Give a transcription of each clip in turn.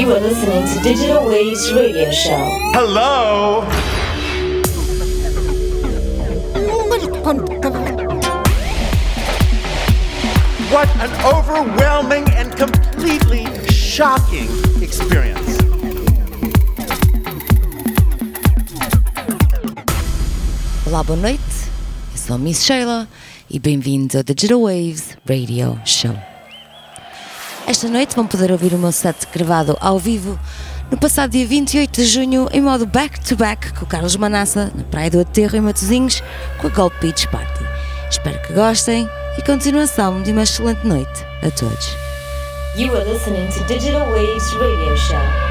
You are listening to Digital Waves Radio Show. Hello. What an overwhelming and completely shocking experience. Olá, boa noite. Eu sou a Miss Sheila e bem-vindos ao Digital Waves Radio Show. Esta noite vão poder ouvir o meu set gravado ao vivo no passado dia 28 de junho em modo back-to-back com o Carlos Manassa na Praia do Aterro em Matosinhos com a Gold Beach Party. Espero que gostem e continuação de uma excelente noite a todos. You are listening to Digital Waves Radio Show.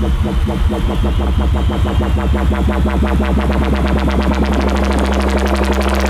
Thank you.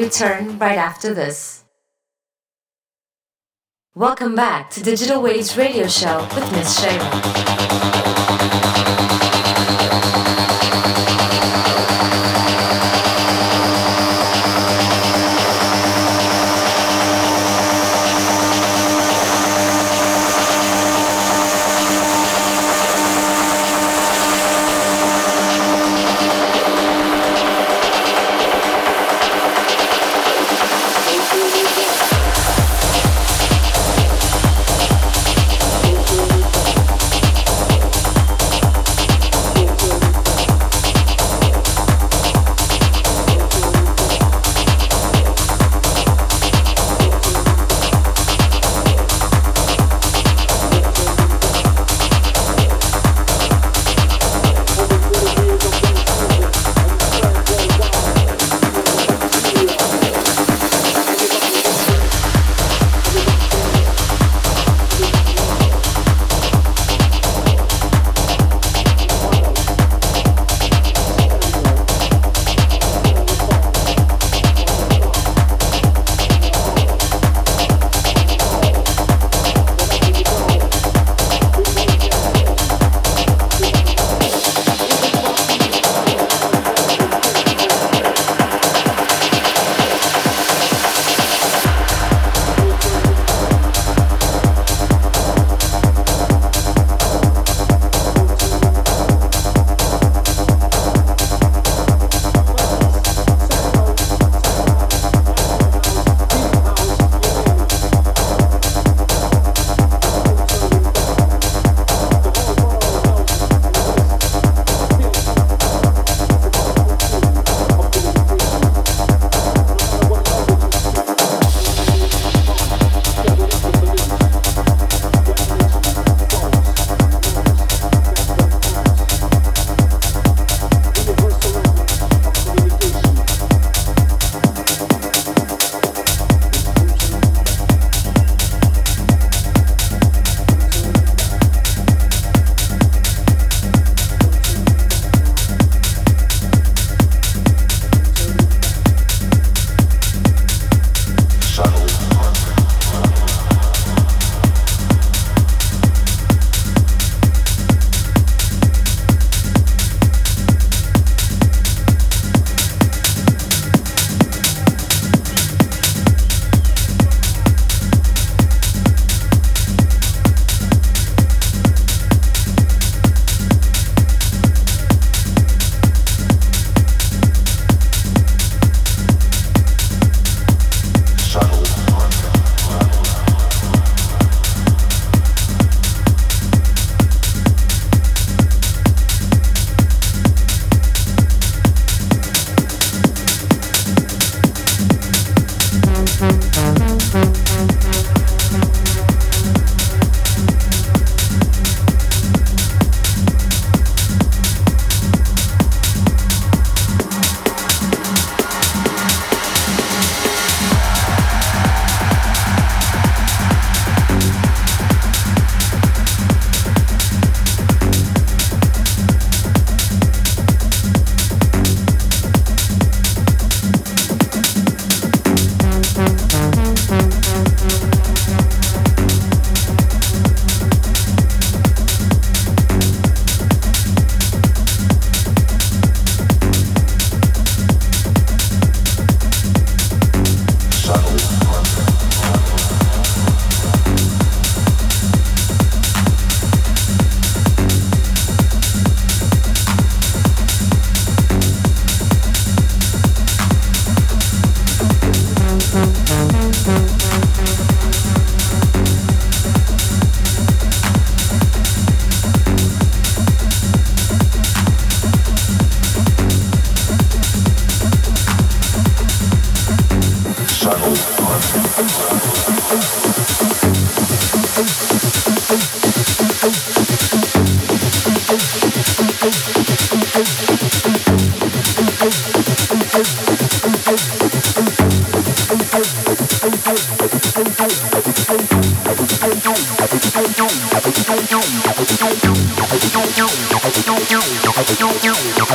Return right after this. Welcome back to Digital Waves radio show with Miss Sheila.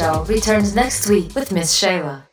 Show returns next week with Miss Sheila.